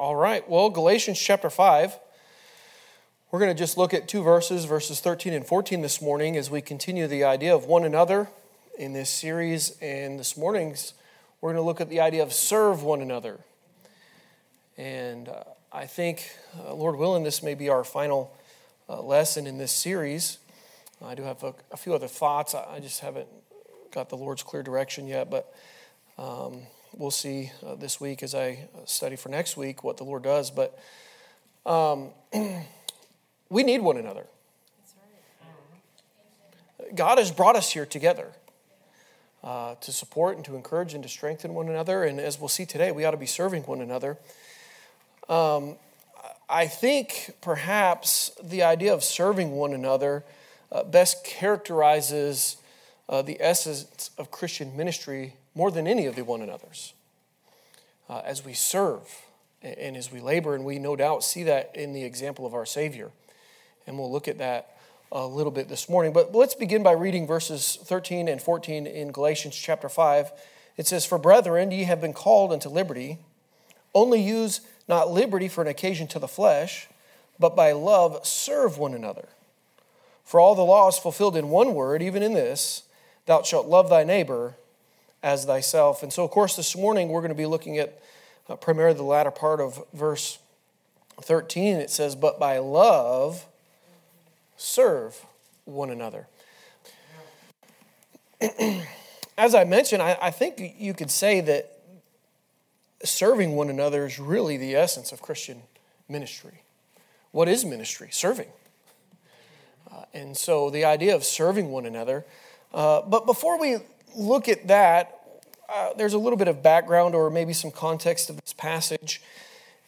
All right, well, Galatians chapter 5. We're going to just look at two verses, verses 13 and 14 this morning, as we continue the idea of one another in this series. And this morning's, we're going to look at the idea of serve one another. And uh, I think, uh, Lord willing, this may be our final uh, lesson in this series. I do have a, a few other thoughts. I, just haven't got the Lord's clear direction yet, but. Um, we'll see uh, this week as I uh, study for next week what the Lord does. But um, we need one another. God has brought us here together uh, to support and to encourage and to strengthen one another. And as we'll see today, we ought to be serving one another. Um, I think perhaps the idea of serving one another uh, best characterizes uh, the essence of Christian ministry more than any of the one another's. Uh, as we serve and as we labor, and we no doubt see that in the example of our Savior. And we'll look at that a little bit this morning. But let's begin by reading verses 13 and 14 in Galatians chapter 5. It says, For brethren, ye have been called unto liberty. Only use not liberty for an occasion to the flesh, but by love serve one another. For all the law is fulfilled in one word, even in this Thou shalt love thy neighbor as thyself. And so, of course, this morning we're going to be looking at uh, primarily the latter part of verse 13. It says, But by love serve one another. As I mentioned, I, I think you could say that serving one another is really the essence of Christian ministry. What is ministry? Serving. Uh, and so the idea of serving one another. Uh, but before we look at that, uh, there's a little bit of background or maybe some context of this passage.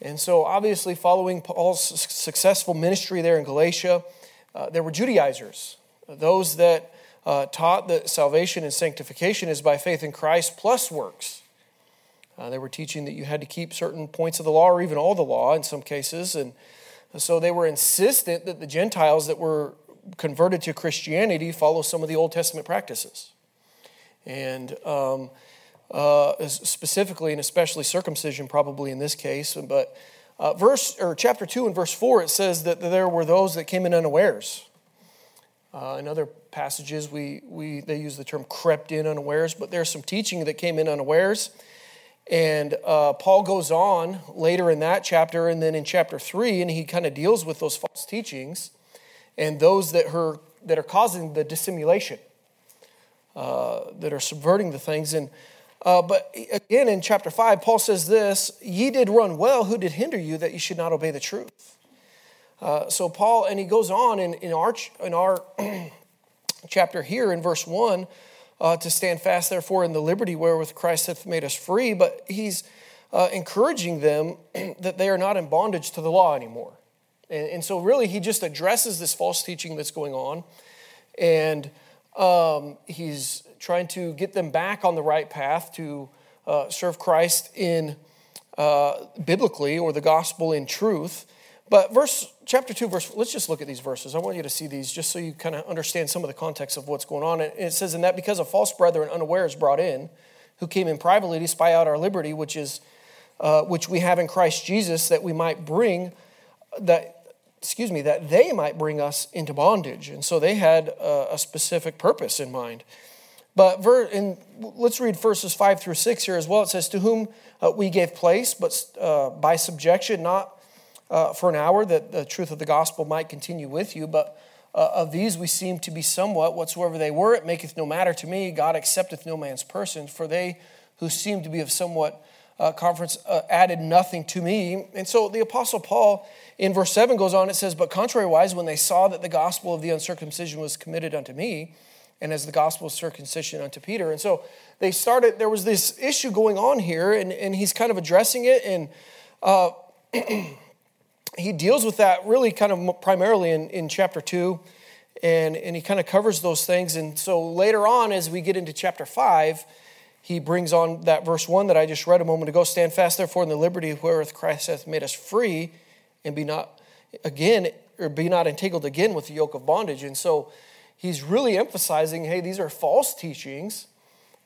And so, obviously, following Paul's successful ministry there in Galatia, uh, there were Judaizers, those that uh, taught that salvation and sanctification is by faith in Christ plus works. Uh, they were teaching that you had to keep certain points of the law or even all the law in some cases. And so they were insistent that the Gentiles that were converted to Christianity follow some of the Old Testament practices. And um, uh, specifically and especially circumcision, probably in this case, but uh, verse or chapter 2 and verse 4 it says that there were those that came in unawares. Uh, in other passages we, we they use the term crept in unawares but there's some teaching that came in unawares. And uh, paul goes on later in that chapter and then in chapter 3 and he kind of deals with those false teachings and those that are that are causing the dissimulation uh, that are subverting the things. And uh, but again, in chapter five, Paul says this: "Ye did run well. Who did hinder you that you should not obey the truth?" Uh, so Paul, and he goes on in, in our in our chapter here in verse one uh, to stand fast, therefore, in the liberty wherewith Christ hath made us free. But he's uh, encouraging them that they are not in bondage to the law anymore. And, and so, really, he just addresses this false teaching that's going on, and um, he's trying to get them back on the right path to uh, serve Christ in uh, biblically or the gospel in truth. But verse chapter 2 verse let's just look at these verses. I want you to see these just so you kind of understand some of the context of what's going on. And it says in that because a false brethren is brought in who came in privately to spy out our liberty which is uh, which we have in Christ Jesus that we might bring that excuse me, that they might bring us into bondage. And so they had a, a specific purpose in mind. But ver, in, let's read verses 5 through 6 here as well. It says, To whom uh, we gave place, but uh, by subjection, not uh, for an hour, that the truth of the gospel might continue with you, but uh, of these we seem to be somewhat, whatsoever they were, it maketh no matter to me. God accepteth no man's person, for they who seem to be of somewhat uh, conference uh, added nothing to me. And so the Apostle Paul in verse 7 goes on, it says, But contrariwise, when they saw that the gospel of the uncircumcision was committed unto me, and as the gospel of circumcision unto Peter. And so they started, there was this issue going on here, and, and he's kind of addressing it. And uh, he deals with that really kind of primarily in, in chapter 2. And, and he kind of covers those things. And so later on, as we get into chapter 5, he brings on that verse 1 that I just read a moment ago stand fast, therefore, in the liberty wherewith Christ hath made us free, and be not again, or be not entangled again with the yoke of bondage. And so he's really emphasizing hey, these are false teachings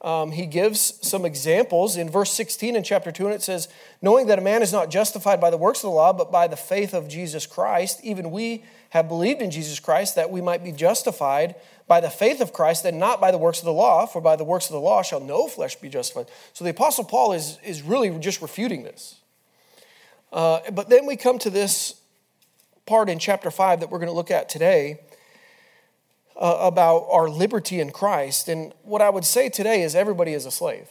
um, he gives some examples in verse 16 in chapter 2, and it says, Knowing that a man is not justified by the works of the law, but by the faith of Jesus Christ, even we have believed in Jesus Christ that we might be justified by the faith of Christ and not by the works of the law, for by the works of the law shall no flesh be justified. So the Apostle Paul is, is really just refuting this. Uh, but then we come to this part in chapter 5 that we're going to look at today uh, about our liberty in Christ. And what I would say today is everybody is a slave.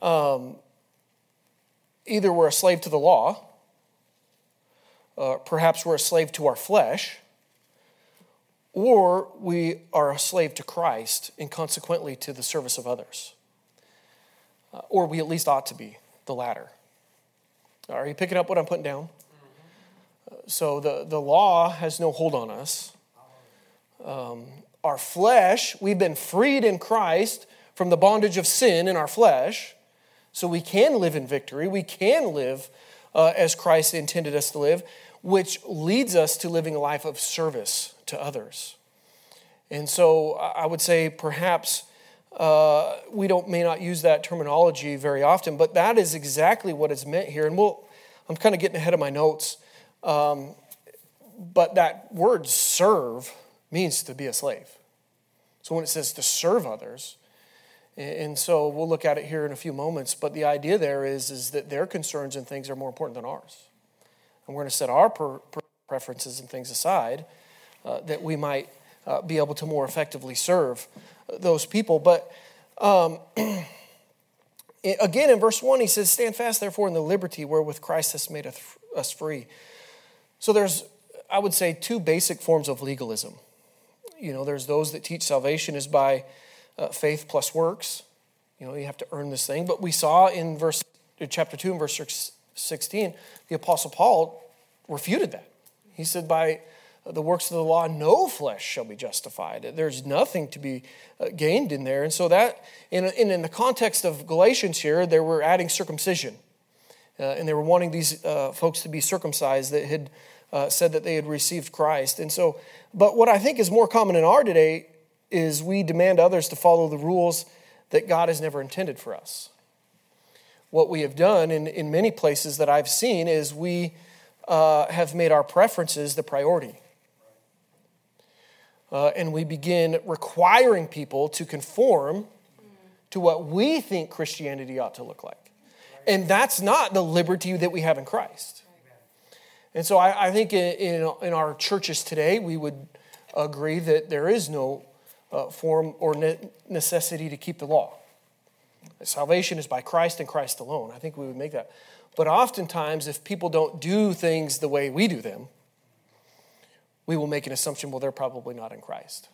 Um, either we're a slave to the law, uh, perhaps we're a slave to our flesh, or we are a slave to Christ and consequently to the service of others. Uh, or we at least ought to be the latter. Are you picking up what I'm putting down? so the, the law has no hold on us. Um, our flesh, we've been freed in Christ from the bondage of sin in our flesh, so we can live in victory. We can live uh, as Christ intended us to live, which leads us to living a life of service to others. And so I would say perhaps uh, we don't may not use that terminology very often, but that is exactly what is meant here. And we'll, I'm kind of getting ahead of my notes. Um, but that word serve means to be a slave. So when it says to serve others, and so we'll look at it here in a few moments, but the idea there is, is that their concerns and things are more important than ours. And we're going to set our per- preferences and things aside uh, that we might uh, be able to more effectively serve those people. But um, again, in verse 1, he says, Stand fast, therefore, in the liberty wherewith Christ has made us free. So there's, I would say, two basic forms of legalism. You know, there's those that teach salvation is by uh, faith plus works. You know, you have to earn this thing. But we saw in verse chapter 2 and verse 16, the Apostle Paul refuted that. He said, By the works of the law, no flesh shall be justified. There's nothing to be uh, gained in there. And so, that, in, in, the context of Galatians here, they were adding circumcision. Uh, and they were wanting these uh, folks to be circumcised that had uh, said that they had received Christ. And so, but what I think is more common in our today is we demand others to follow the rules that God has never intended for us. What we have done in, in many places that I've seen is we uh, have made our preferences the priority. Uh, and we begin requiring people to conform to what we think Christianity ought to look like. And that's not the liberty that we have in Christ. And so I, I think in, in, in, our churches today, we would agree that there is no uh, form or ne- necessity to keep the law. Salvation is by Christ and Christ alone. I think we would make that. But oftentimes, if people don't do things the way we do them, we will make an assumption well, they're probably not in Christ.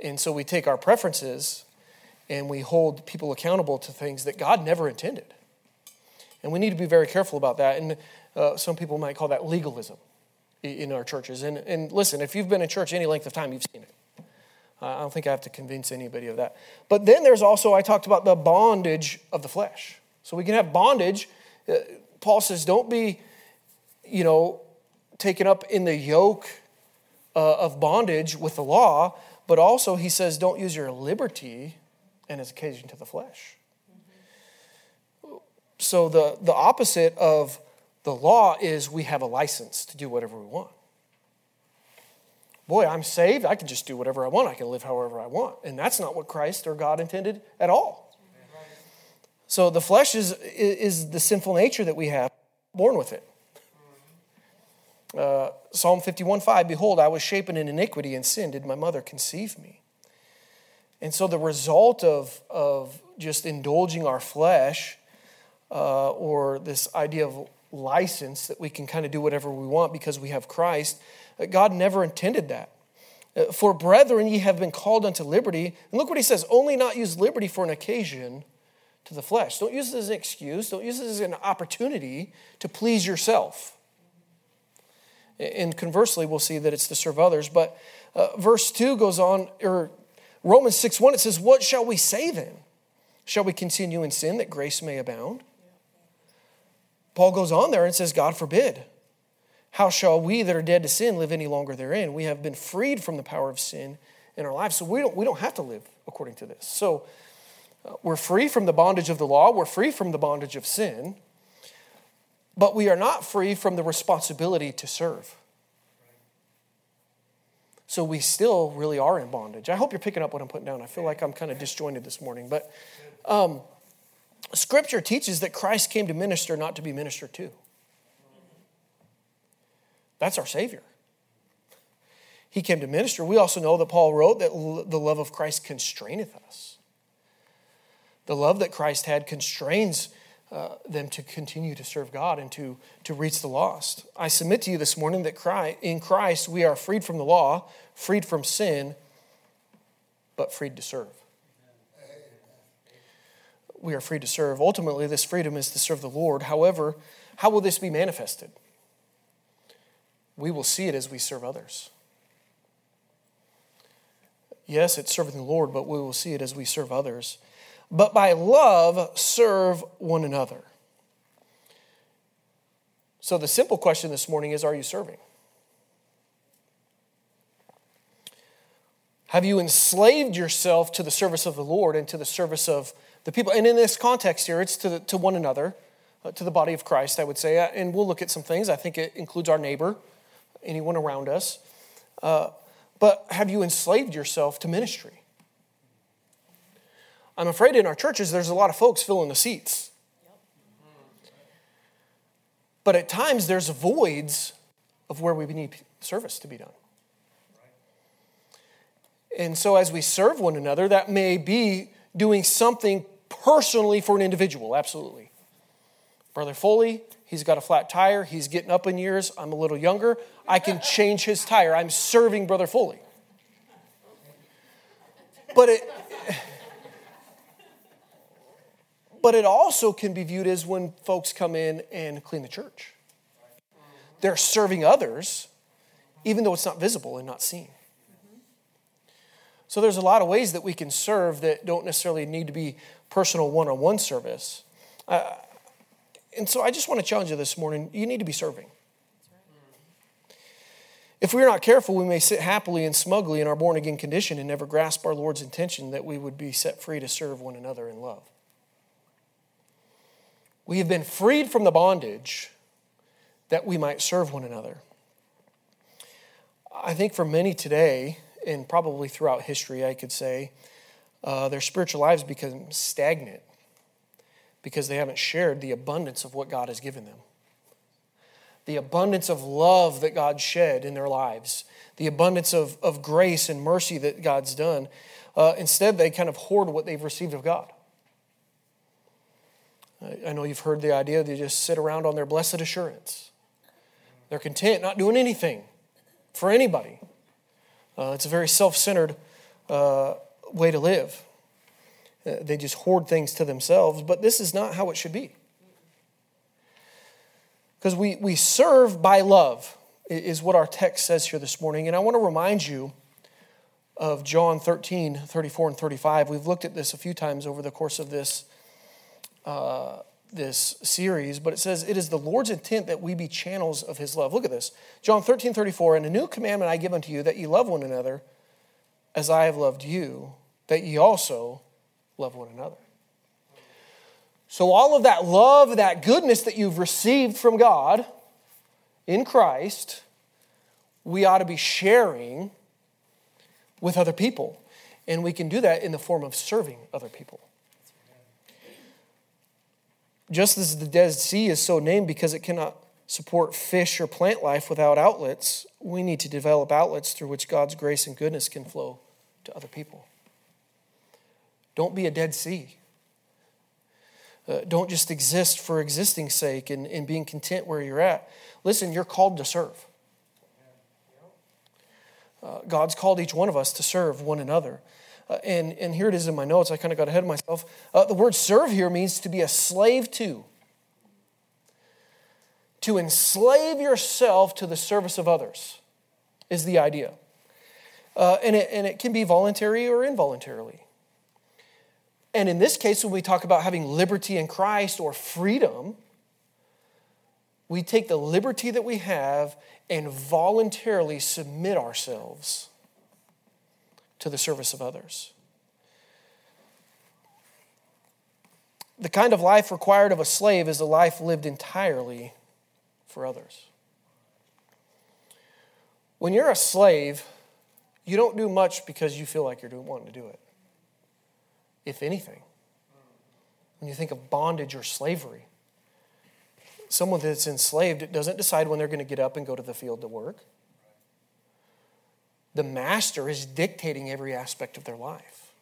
And so we take our preferences and we hold people accountable to things that God never intended. And we need to be very careful about that. And uh, some people might call that legalism in our churches. And, and listen, if you've been in church any length of time, you've seen it. I don't think I have to convince anybody of that. But then there's also, I talked about the bondage of the flesh. So we can have bondage. Uh, Paul says, don't be, you know, taken up in the yoke uh, of bondage with the law, but also he says, don't use your liberty and as occasion to the flesh. So the, the opposite of the law is we have a license to do whatever we want. Boy, I'm saved. I can just do whatever I want. I can live however I want. And that's not what Christ or God intended at all. So the flesh is, is the sinful nature that we have, born with it. Uh, Psalm 51 5 Behold, I was shapen in iniquity and sin did my mother conceive me. And so the result of, of just indulging our flesh uh, or this idea of license that we can kind of do whatever we want because we have Christ. Uh, God never intended that. Uh, for brethren, ye have been called unto liberty. And look what he says only not use liberty for an occasion to the flesh. Don't use it as an excuse, don't use it as an opportunity to please yourself. And conversely, we'll see that it's to serve others. But uh, verse 2 goes on, or Romans 6 1, it says, What shall we say then? Shall we continue in sin that grace may abound? Paul goes on there and says, God forbid. How shall we that are dead to sin live any longer therein? We have been freed from the power of sin in our lives. So we don't, we don't have to live according to this. So uh, we're free from the bondage of the law, we're free from the bondage of sin, but we are not free from the responsibility to serve. So we still really are in bondage. I hope you're picking up what I'm putting down. I feel like I'm kind of disjointed this morning, but um, Scripture teaches that Christ came to minister, not to be ministered to. That's our Savior. He came to minister. We also know that Paul wrote that the love of Christ constraineth us. The love that Christ had constrains uh, them to continue to serve God and to, to reach the lost. I submit to you this morning that Christ, in Christ we are freed from the law, freed from sin, but freed to serve. We are free to serve. Ultimately, this freedom is to serve the Lord. However, how will this be manifested? We will see it as we serve others. Yes, it's serving the Lord, but we will see it as we serve others but by love serve one another. So the simple question this morning is Are you serving? Have you enslaved yourself to the service of the Lord and to the service of the people? And in this context here, it's to, the, to one another, uh, to the body of Christ, I would say. Uh, and we'll look at some things. I think it includes our neighbor, anyone around us. Uh, but have you enslaved yourself to ministry? I'm afraid in our churches there's a lot of folks filling the seats. But at times there's voids of where we need service to be done. And so as we serve one another, that may be doing something personally for an individual, absolutely. Brother Foley, he's got a flat tire, he's getting up in years, I'm a little younger, I can change his tire. I'm serving Brother Foley. But it But it also can be viewed as when folks come in and clean the church. They're serving others, even though it's not visible and not seen. So there's a lot of ways that we can serve that don't necessarily need to be personal one on one service. Uh, and so I just want to challenge you this morning you need to be serving. If we're not careful, we may sit happily and smugly in our born again condition and never grasp our Lord's intention that we would be set free to serve one another in love. We have been freed from the bondage that we might serve one another. I think for many today, and probably throughout history, I could say, uh, their spiritual lives become stagnant because they haven't shared the abundance of what God has given them. The abundance of love that God shed in their lives, the abundance of, of grace and mercy that God's done. Uh, instead, they kind of hoard what they've received of God. I know you've heard the idea they just sit around on their blessed assurance. They're content not doing anything for anybody. Uh, it's a very self centered uh, way to live. Uh, they just hoard things to themselves, but this is not how it should be. Because we, we serve by love, is what our text says here this morning. And I want to remind you of John 13, 34, and 35. We've looked at this a few times over the course of this uh, this series, but it says, It is the Lord's intent that we be channels of his love. Look at this. John 13, 34, And a new commandment I give unto you, that ye love one another as I have loved you, that ye also love one another. So, all of that love, that goodness that you've received from God in Christ, we ought to be sharing with other people. And we can do that in the form of serving other people. Just as the Dead Sea is so named because it cannot support fish or plant life without outlets, we need to develop outlets through which God's grace and goodness can flow to other people. Don't be a Dead Sea. Uh, don't just exist for existing sake and, and being content where you're at. Listen, you're called to serve. Uh, God's called each one of us to serve one another. Uh, and, and here it is in my notes. I kind of got ahead of myself. Uh, the word serve here means to be a slave to. To enslave yourself to the service of others is the idea. Uh, and, it, and it can be voluntary or involuntarily. And in this case, when we talk about having liberty in Christ or freedom, we take the liberty that we have and voluntarily submit ourselves to the service of others. The kind of life required of a slave is a life lived entirely for others. When you're a slave, you don't do much because you feel like you're doing, wanting to do it, if anything. When you think of bondage or slavery, someone that's enslaved doesn't decide when they're going to get up and go to the field to work. The master is dictating every aspect of their life.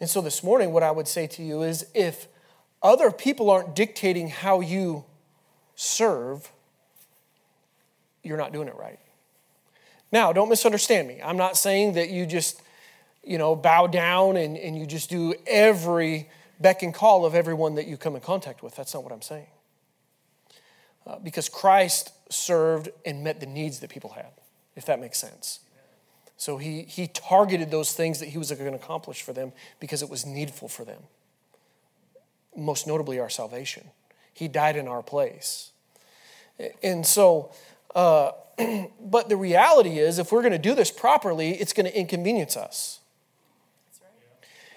And so this morning, what I would say to you is if other people aren't dictating how you serve, you're not doing it right. Now, don't misunderstand me. I'm not saying that you just, you know, bow down and, and you just do every beck and call of everyone that you come in contact with. That's not what I'm saying. Uh, because Christ served and met the needs that people had, if that makes sense. So he, he targeted those things that he was going to accomplish for them because it was needful for them. Most notably, our salvation. He died in our place. And so, uh, but the reality is, if we're going to do this properly, it's going to inconvenience us.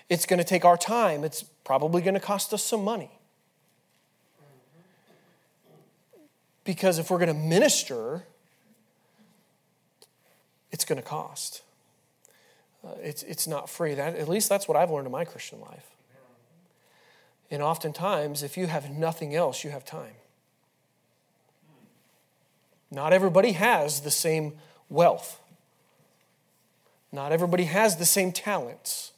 It's going to take our time. It's probably going to cost us some money. Because if we're going to minister, it's going to cost. Uh, it's, it's not free. That, at least that's what I've learned in my Christian life. And oftentimes, if you have nothing else, you have time. Not everybody has the same wealth. Not everybody has the same talents.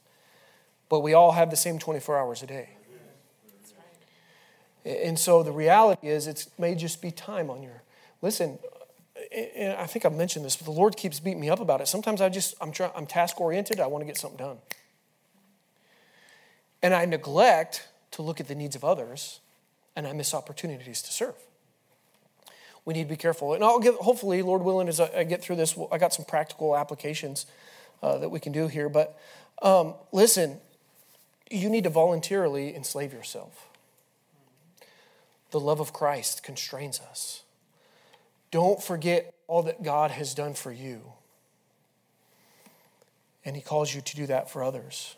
But we all have the same 24 hours a day. And so the reality is, it may just be time on your. Listen, and I think I've mentioned this, but the Lord keeps beating me up about it. Sometimes I just, I'm, try, I'm task oriented, I want to get something done. And I neglect to look at the needs of others, and I miss opportunities to serve. We need to be careful. And I'll give, hopefully, Lord willing, as I get through this, I got some practical applications uh, that we can do here. But um, listen, you need to voluntarily enslave yourself. The love of Christ constrains us. Don't forget all that God has done for you. And He calls you to do that for others.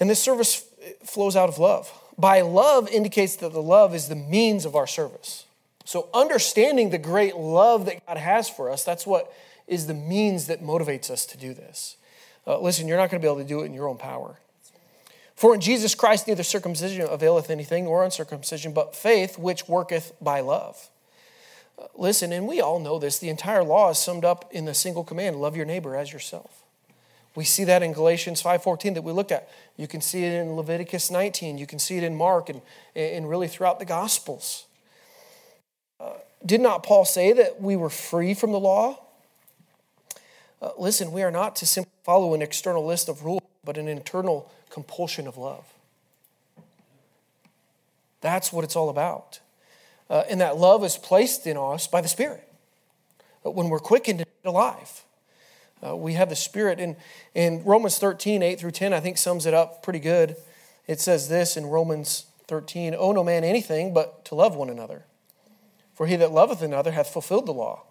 And this service flows out of love. By love indicates that the love is the means of our service. So, understanding the great love that God has for us, that's what is the means that motivates us to do this. Uh, listen, you're not going to be able to do it in your own power. For in Jesus Christ neither circumcision availeth anything nor uncircumcision, but faith which worketh by love. Listen, and we all know this, the entire law is summed up in the single command love your neighbor as yourself. We see that in Galatians 5:14 that we looked at. You can see it in Leviticus 19. You can see it in Mark and, and really throughout the Gospels. Uh, did not Paul say that we were free from the law? Uh, listen, we are not to simply follow an external list of rules, but an internal compulsion of love. That's what it's all about. Uh, and that love is placed in us by the Spirit. But when we're quickened and alive, uh, we have the Spirit. And in Romans 13, 8 through 10, I think sums it up pretty good. It says this in Romans 13 Owe no man anything but to love one another. For he that loveth another hath fulfilled the law.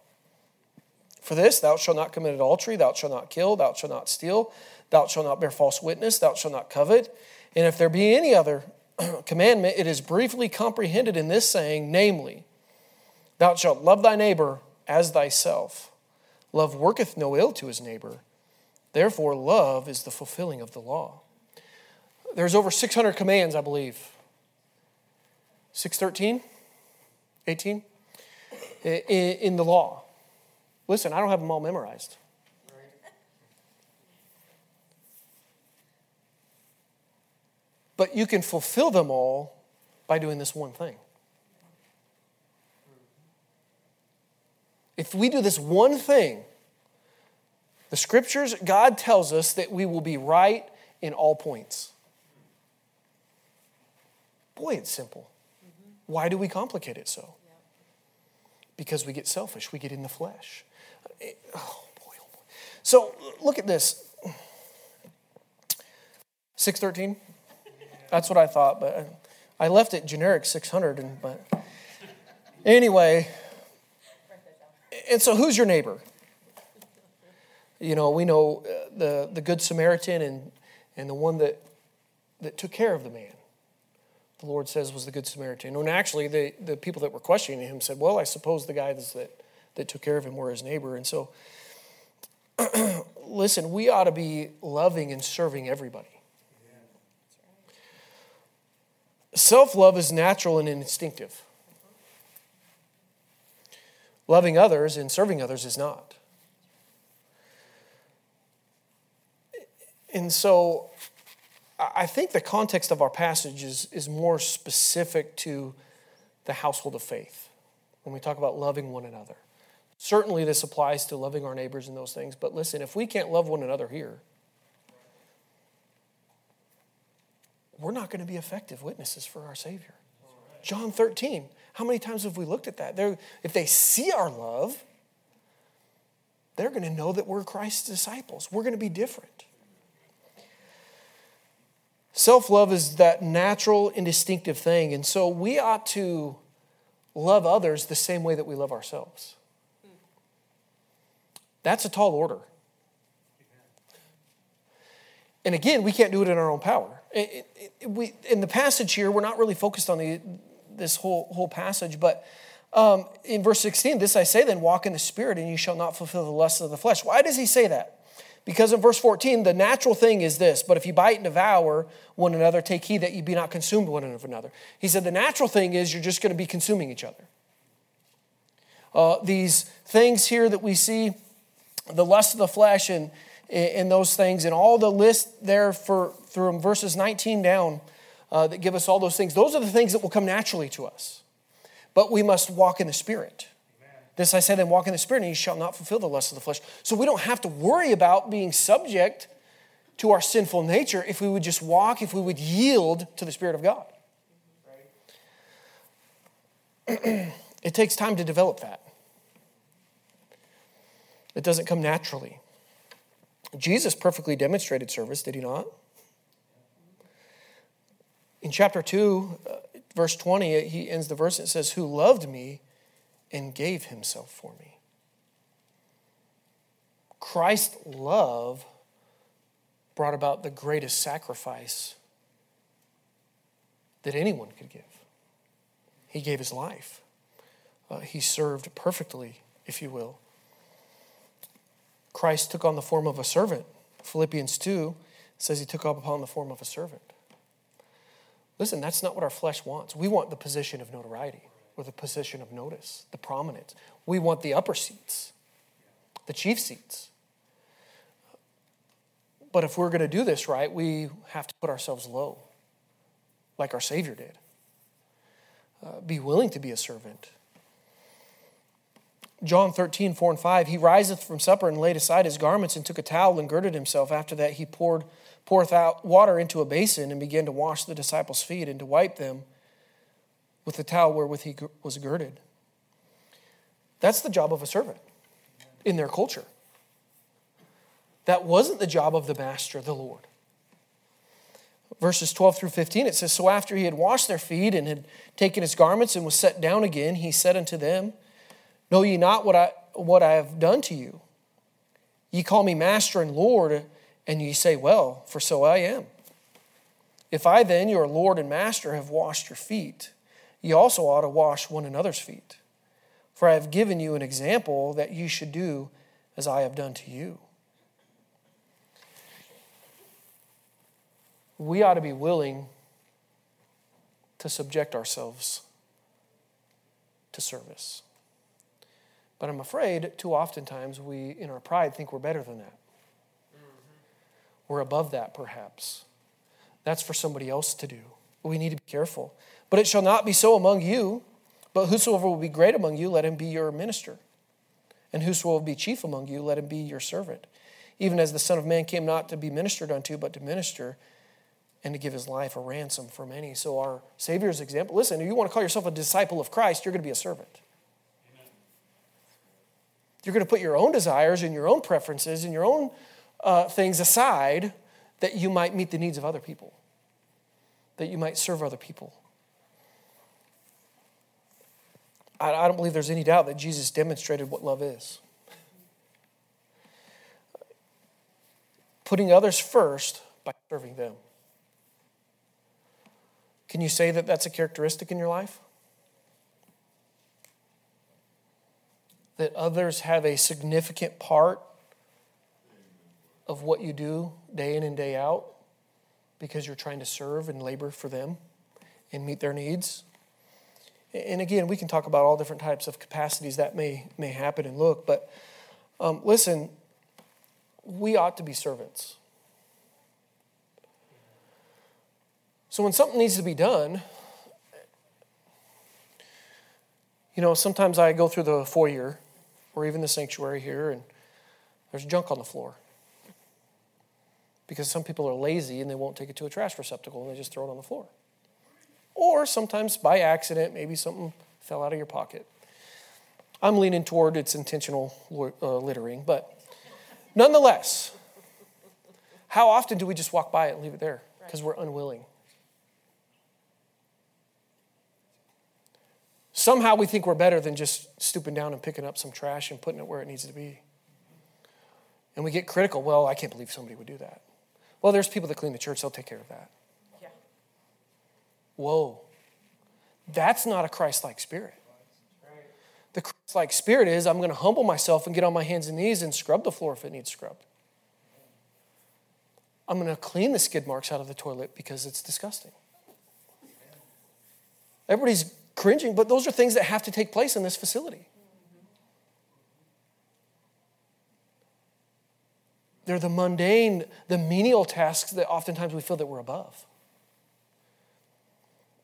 For this, thou shalt not commit adultery, thou shalt not kill, thou shalt not steal, thou shalt not bear false witness, thou shalt not covet. And if there be any other commandment, it is briefly comprehended in this saying, namely, thou shalt love thy neighbor as thyself. Love worketh no ill to his neighbor. Therefore, love is the fulfilling of the law. There's over 600 commands, I believe. 613? 18? In the law. Listen, I don't have them all memorized. But you can fulfill them all by doing this one thing. If we do this one thing, the scriptures, God tells us that we will be right in all points. Boy, it's simple. Mm-hmm. Why do we complicate it so? Because we get selfish, we get in the flesh. Eh, oh boy, oh boy. So look at this. 613? That's what I thought, but I left it generic 600. And, but anyway, and so who's your neighbor? You know, we know uh, the, the Good Samaritan and, and the one that, that took care of the man, the Lord says was the Good Samaritan. And actually, the, the people that were questioning him said, Well, I suppose the guy that, that took care of him were his neighbor. And so, listen, we ought to be loving and serving everybody. Self love is natural and instinctive. Loving others and serving others is not. And so I think the context of our passage is, is more specific to the household of faith when we talk about loving one another. Certainly, this applies to loving our neighbors and those things, but listen, if we can't love one another here, we're not going to be effective witnesses for our Savior. John 13, how many times have we looked at that? They're, if they see our love, they're going to know that we're Christ's disciples. We're going to be different. Self love is that natural and distinctive thing. And so we ought to love others the same way that we love ourselves. That's a tall order. And again, we can't do it in our own power. It, it, we, in the passage here, we're not really focused on the, this whole, whole passage, but um, in verse 16, this I say then, walk in the Spirit, and you shall not fulfill the lusts of the flesh. Why does he say that? Because in verse 14, the natural thing is this, but if you bite and devour one another, take heed that you be not consumed one another. He said the natural thing is you're just going to be consuming each other. Uh, these things here that we see, the lust of the flesh and, and those things, and all the list there for from verses 19 down uh, that give us all those things, those are the things that will come naturally to us. But we must walk in the Spirit. This I say then, walk in the Spirit, and you shall not fulfill the lust of the flesh. So we don't have to worry about being subject to our sinful nature if we would just walk, if we would yield to the Spirit of God. it takes time to develop that. It doesn't come naturally. Jesus perfectly demonstrated service, did he not? In chapter 2, uh, verse 20, he ends the verse, it says, Who loved me and gave himself for me. Christ's love brought about the greatest sacrifice that anyone could give. He gave his life. Uh, he served perfectly, if you will. Christ took on the form of a servant. Philippians 2 says he took up upon the form of a servant. Listen, that's not what our flesh wants. We want the position of notoriety or the position of notice, the prominence. We want the upper seats, the chief seats. But if we're going to do this right, we have to put ourselves low, like our Savior did. Uh, be willing to be a servant. John 13, 4 and 5, he riseth from supper and laid aside his garments and took a towel and girded himself. After that, he poured poureth out water into a basin and began to wash the disciples' feet and to wipe them with the towel wherewith he was girded. That's the job of a servant in their culture. That wasn't the job of the master, the Lord. Verses 12 through 15, it says So after he had washed their feet and had taken his garments and was set down again, he said unto them, Know ye not what I, what I have done to you? Ye call me master and Lord, and ye say, Well, for so I am. If I then, your Lord and master, have washed your feet, Ye also ought to wash one another's feet. For I have given you an example that you should do as I have done to you. We ought to be willing to subject ourselves to service. But I'm afraid too oftentimes we, in our pride, think we're better than that. We're above that, perhaps. That's for somebody else to do. We need to be careful. But it shall not be so among you. But whosoever will be great among you, let him be your minister. And whosoever will be chief among you, let him be your servant. Even as the Son of Man came not to be ministered unto, but to minister and to give his life a ransom for many. So, our Savior's example listen, if you want to call yourself a disciple of Christ, you're going to be a servant. Amen. You're going to put your own desires and your own preferences and your own uh, things aside that you might meet the needs of other people, that you might serve other people. I, I don't believe there's any doubt that Jesus demonstrated what love is. putting others first by serving them. Can you say that that's a characteristic in your life? That others have a significant part of what you do day in and day out because you're trying to serve and labor for them and meet their needs? And again, we can talk about all different types of capacities that may, may happen and look, but um, listen, we ought to be servants. So when something needs to be done, you know, sometimes I go through the foyer or even the sanctuary here and there's junk on the floor. Because some people are lazy and they won't take it to a trash receptacle and they just throw it on the floor. Or sometimes by accident, maybe something fell out of your pocket. I'm leaning toward its intentional uh, littering, but nonetheless, how often do we just walk by it and leave it there because we're unwilling? Somehow we think we're better than just stooping down and picking up some trash and putting it where it needs to be. And we get critical. Well, I can't believe somebody would do that. Well, there's people that clean the church, they'll take care of that. Yeah. Whoa. That's not a Christ like spirit. The Christ like spirit is I'm going to humble myself and get on my hands and knees and scrub the floor if it needs scrubbed. I'm going to clean the skid marks out of the toilet because it's disgusting. Everybody's cringing, but those are things that have to take place in this facility. They're the mundane, the menial tasks that oftentimes we feel that we're above.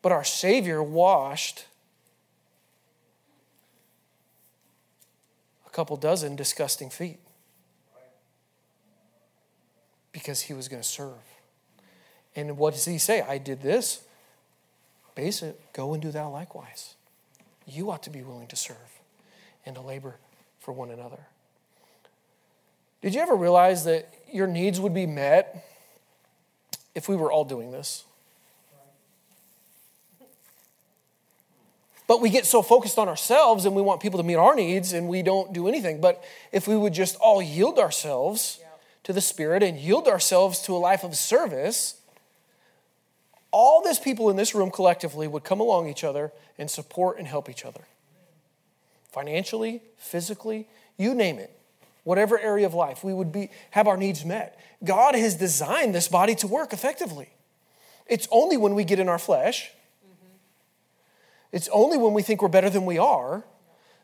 But our Savior washed a couple dozen disgusting feet because he was going to serve. And what does he say? I did this. Basic, go and do thou likewise. You ought to be willing to serve and to labor for one another. Did you ever realize that your needs would be met if we were all doing this? But we get so focused on ourselves and we want people to meet our needs and we don't do anything. But if we would just all yield ourselves to the Spirit and yield ourselves to a life of service, all these people in this room collectively would come along each other and support and help each other. Financially, physically, you name it. Whatever area of life, we would be, have our needs met. God has designed this body to work effectively. It's only when we get in our flesh it's only when we think we're better than we are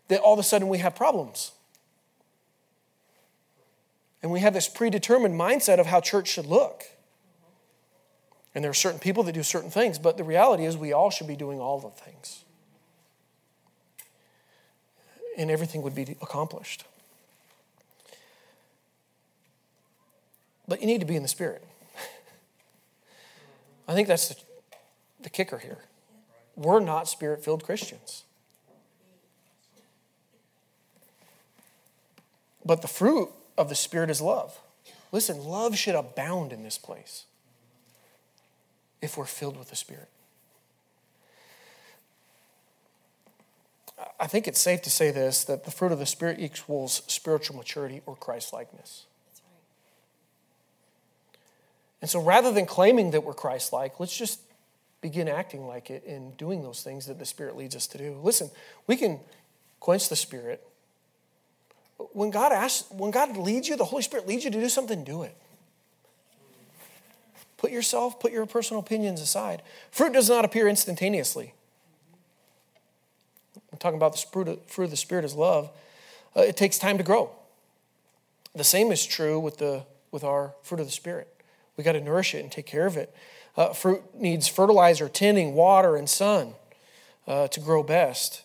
that all of a sudden we have problems. And we have this predetermined mindset of how church should look. And there are certain people that do certain things, but the reality is we all should be doing all the things. And everything would be accomplished. But you need to be in the Spirit. I think that's the, the kicker here we're not spirit filled Christians. But the fruit of the Spirit is love. Listen, love should abound in this place if we're filled with the Spirit. I think it's safe to say this that the fruit of the Spirit equals spiritual maturity or Christ likeness. And so rather than claiming that we're Christ like, let's just begin acting like it and doing those things that the Spirit leads us to do. Listen, we can quench the Spirit. When God asks, when God leads you, the Holy Spirit leads you to do something, do it. Put yourself, put your personal opinions aside. Fruit does not appear instantaneously. I'm talking about the fruit of, the Spirit is love. Uh, it takes time to grow. The same is true with, the, with our fruit of the Spirit. We got to nourish it and take care of it. Uh, fruit needs fertilizer, tending, water, and sun uh, to grow best.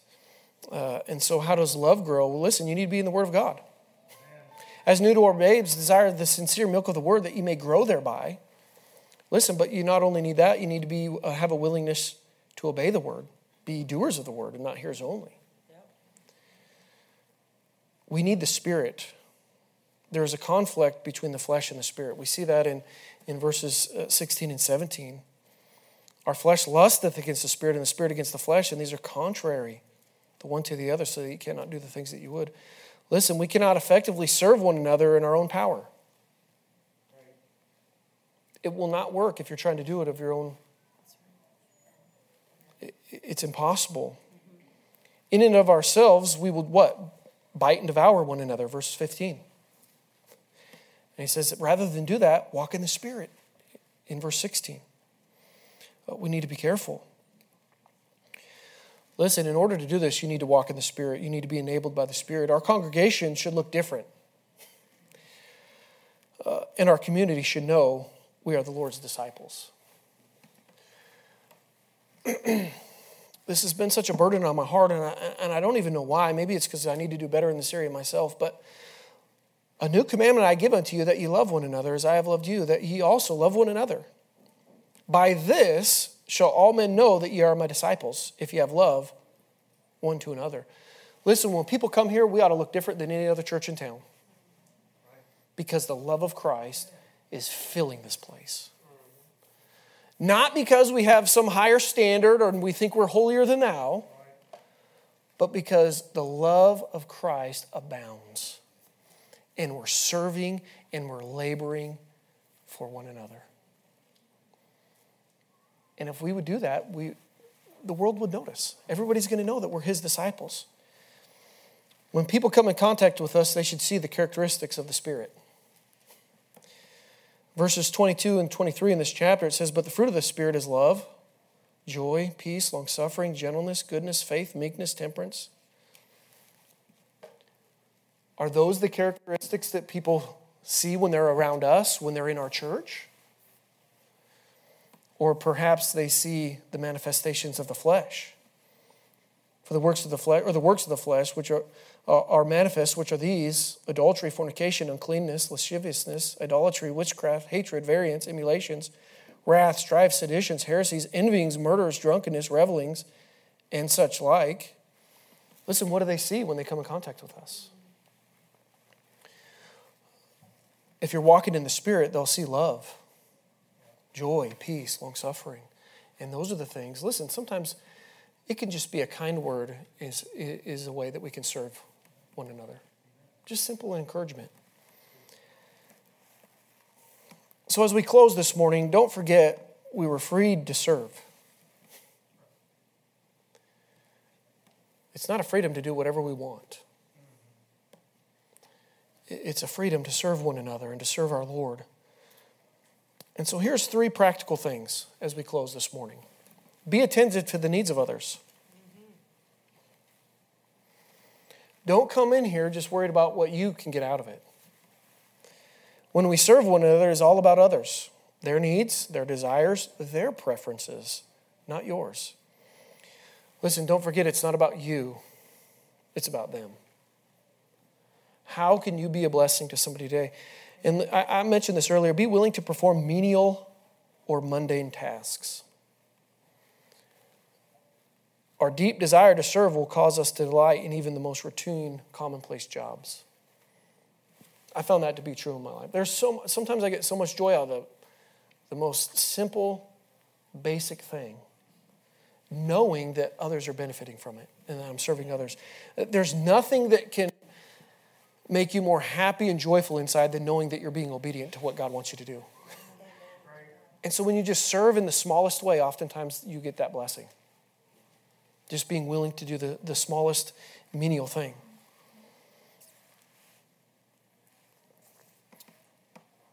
Uh, and so, how does love grow? Well, listen, you need to be in the Word of God. As newborn babes, desire the sincere milk of the Word that you may grow thereby. Listen, but you not only need that, you need to be uh, have a willingness to obey the Word, be doers of the Word, and not hearers only. We need the Spirit. There is a conflict between the flesh and the Spirit. We see that in in verses uh, 16 and 17. Our flesh lusteth against the spirit, and the spirit against the flesh, and these are contrary, the one to the other, so that you cannot do the things that you would. Listen, we cannot effectively serve one another in our own power. It will not work if you're trying to do it of your own. It's impossible. In and of ourselves, we would what? Bite and devour one another. Verse 15. And he says, rather than do that, walk in the Spirit in verse 16. But we need to be careful. Listen, in order to do this, you need to walk in the Spirit. You need to be enabled by the Spirit. Our congregation should look different. Uh, and our community should know we are the Lord's disciples. this has been such a burden on my heart, and I, and I don't even know why. Maybe it's because I need to do better in this area myself. But a new commandment I give unto you that ye love one another as I have loved you, that ye also love one another. By this shall all men know that ye are my disciples, if ye have love one to another. Listen, when people come here, we ought to look different than any other church in town because the love of Christ is filling this place. Not because we have some higher standard or we think we're holier than thou, but because the love of Christ abounds. And we're serving and we're laboring for one another. And if we would do that, we, the world would notice. Everybody's going to know that we're his disciples. When people come in contact with us, they should see the characteristics of the Spirit. Verses 22 and 23 in this chapter, it says, But the fruit of the Spirit is love, joy, peace, long suffering, gentleness, goodness, faith, meekness, temperance. Are those the characteristics that people see when they're around us, when they're in our church? Or perhaps they see the manifestations of the flesh. For the works of the flesh, or the works of the flesh, which are, uh, are manifest, which are these adultery, fornication, uncleanness, lasciviousness, idolatry, witchcraft, hatred, variance, emulations, wrath, strife, seditions, heresies, envyings, murders, drunkenness, revelings, and such like. Listen, what do they see when they come in contact with us? If you're walking in the Spirit, they'll see love joy, peace, long suffering. And those are the things. Listen, sometimes it can just be a kind word is, is a way that we can serve one another. Just simple encouragement. So as we close this morning, don't forget we were freed to serve. It's not a freedom to do whatever we want. It's a freedom to serve one another and to serve our Lord. And so here's three practical things as we close this morning be attentive to the needs of others. Don't come in here just worried about what you can get out of it. When we serve one another, it's all about others their needs, their desires, their preferences, not yours. Listen, don't forget it's not about you, it's about them. How can you be a blessing to somebody today? And I, mentioned this earlier be willing to perform menial or mundane tasks. Our deep desire to serve will cause us to delight in even the most routine, commonplace jobs. I found that to be true in my life. There's so sometimes I get so much joy out of the, the most simple, basic thing, knowing that others are benefiting from it and that I'm serving others. There's nothing that can make you more happy and joyful inside than knowing that you're being obedient to what God wants you to do. And so when you just serve in the smallest way, oftentimes you get that blessing. Just being willing to do the, the smallest menial thing.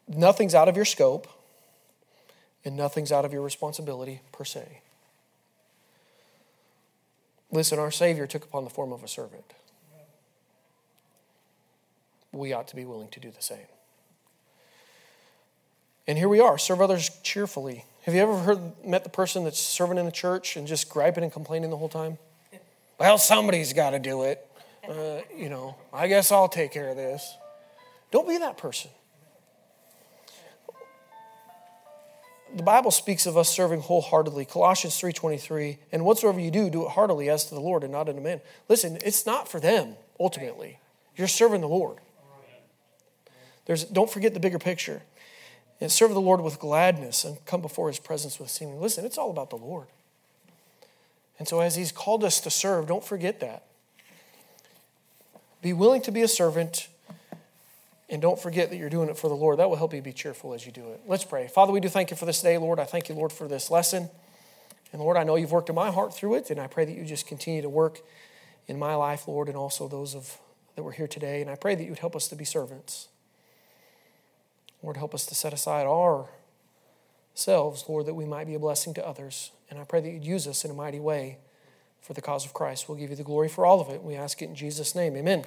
Nothing's out of your scope, and nothing's out of your responsibility per se. Listen, our Savior took upon the form of a servant we ought to be willing to do the same. And here we are, serve others cheerfully. Have you ever heard, met the person that's serving in the church and just griping and complaining the whole time? Well, somebody's got to do it. Uh, you know, I guess I'll take care of this. Don't be that person. The Bible speaks of us serving wholeheartedly. Colossians 3:23, and whatsoever you do, do it heartily as to the Lord and not unto men. Listen, it's not for them ultimately. You're serving the Lord. There's, don't forget the bigger picture. And serve the Lord with gladness and come before his presence with singing. Listen, it's all about the Lord. And so, as he's called us to serve, don't forget that. Be willing to be a servant And don't forget that you're doing it for the Lord. That will help you be cheerful as you do it. Let's pray. Father, we do thank you for this day, Lord. I thank you, Lord, for this lesson. And Lord, I know you've worked in my heart through it, and I pray that you just continue to work in my life, Lord, and also those of that were here today. And I pray that you would help us to be servants. Lord, help us to set aside ourselves, Lord, that we might be a blessing to others. And I pray that you'd use us in a mighty way for the cause of Christ. We'll give you the glory for all of it. We ask it in Jesus' name. Amen.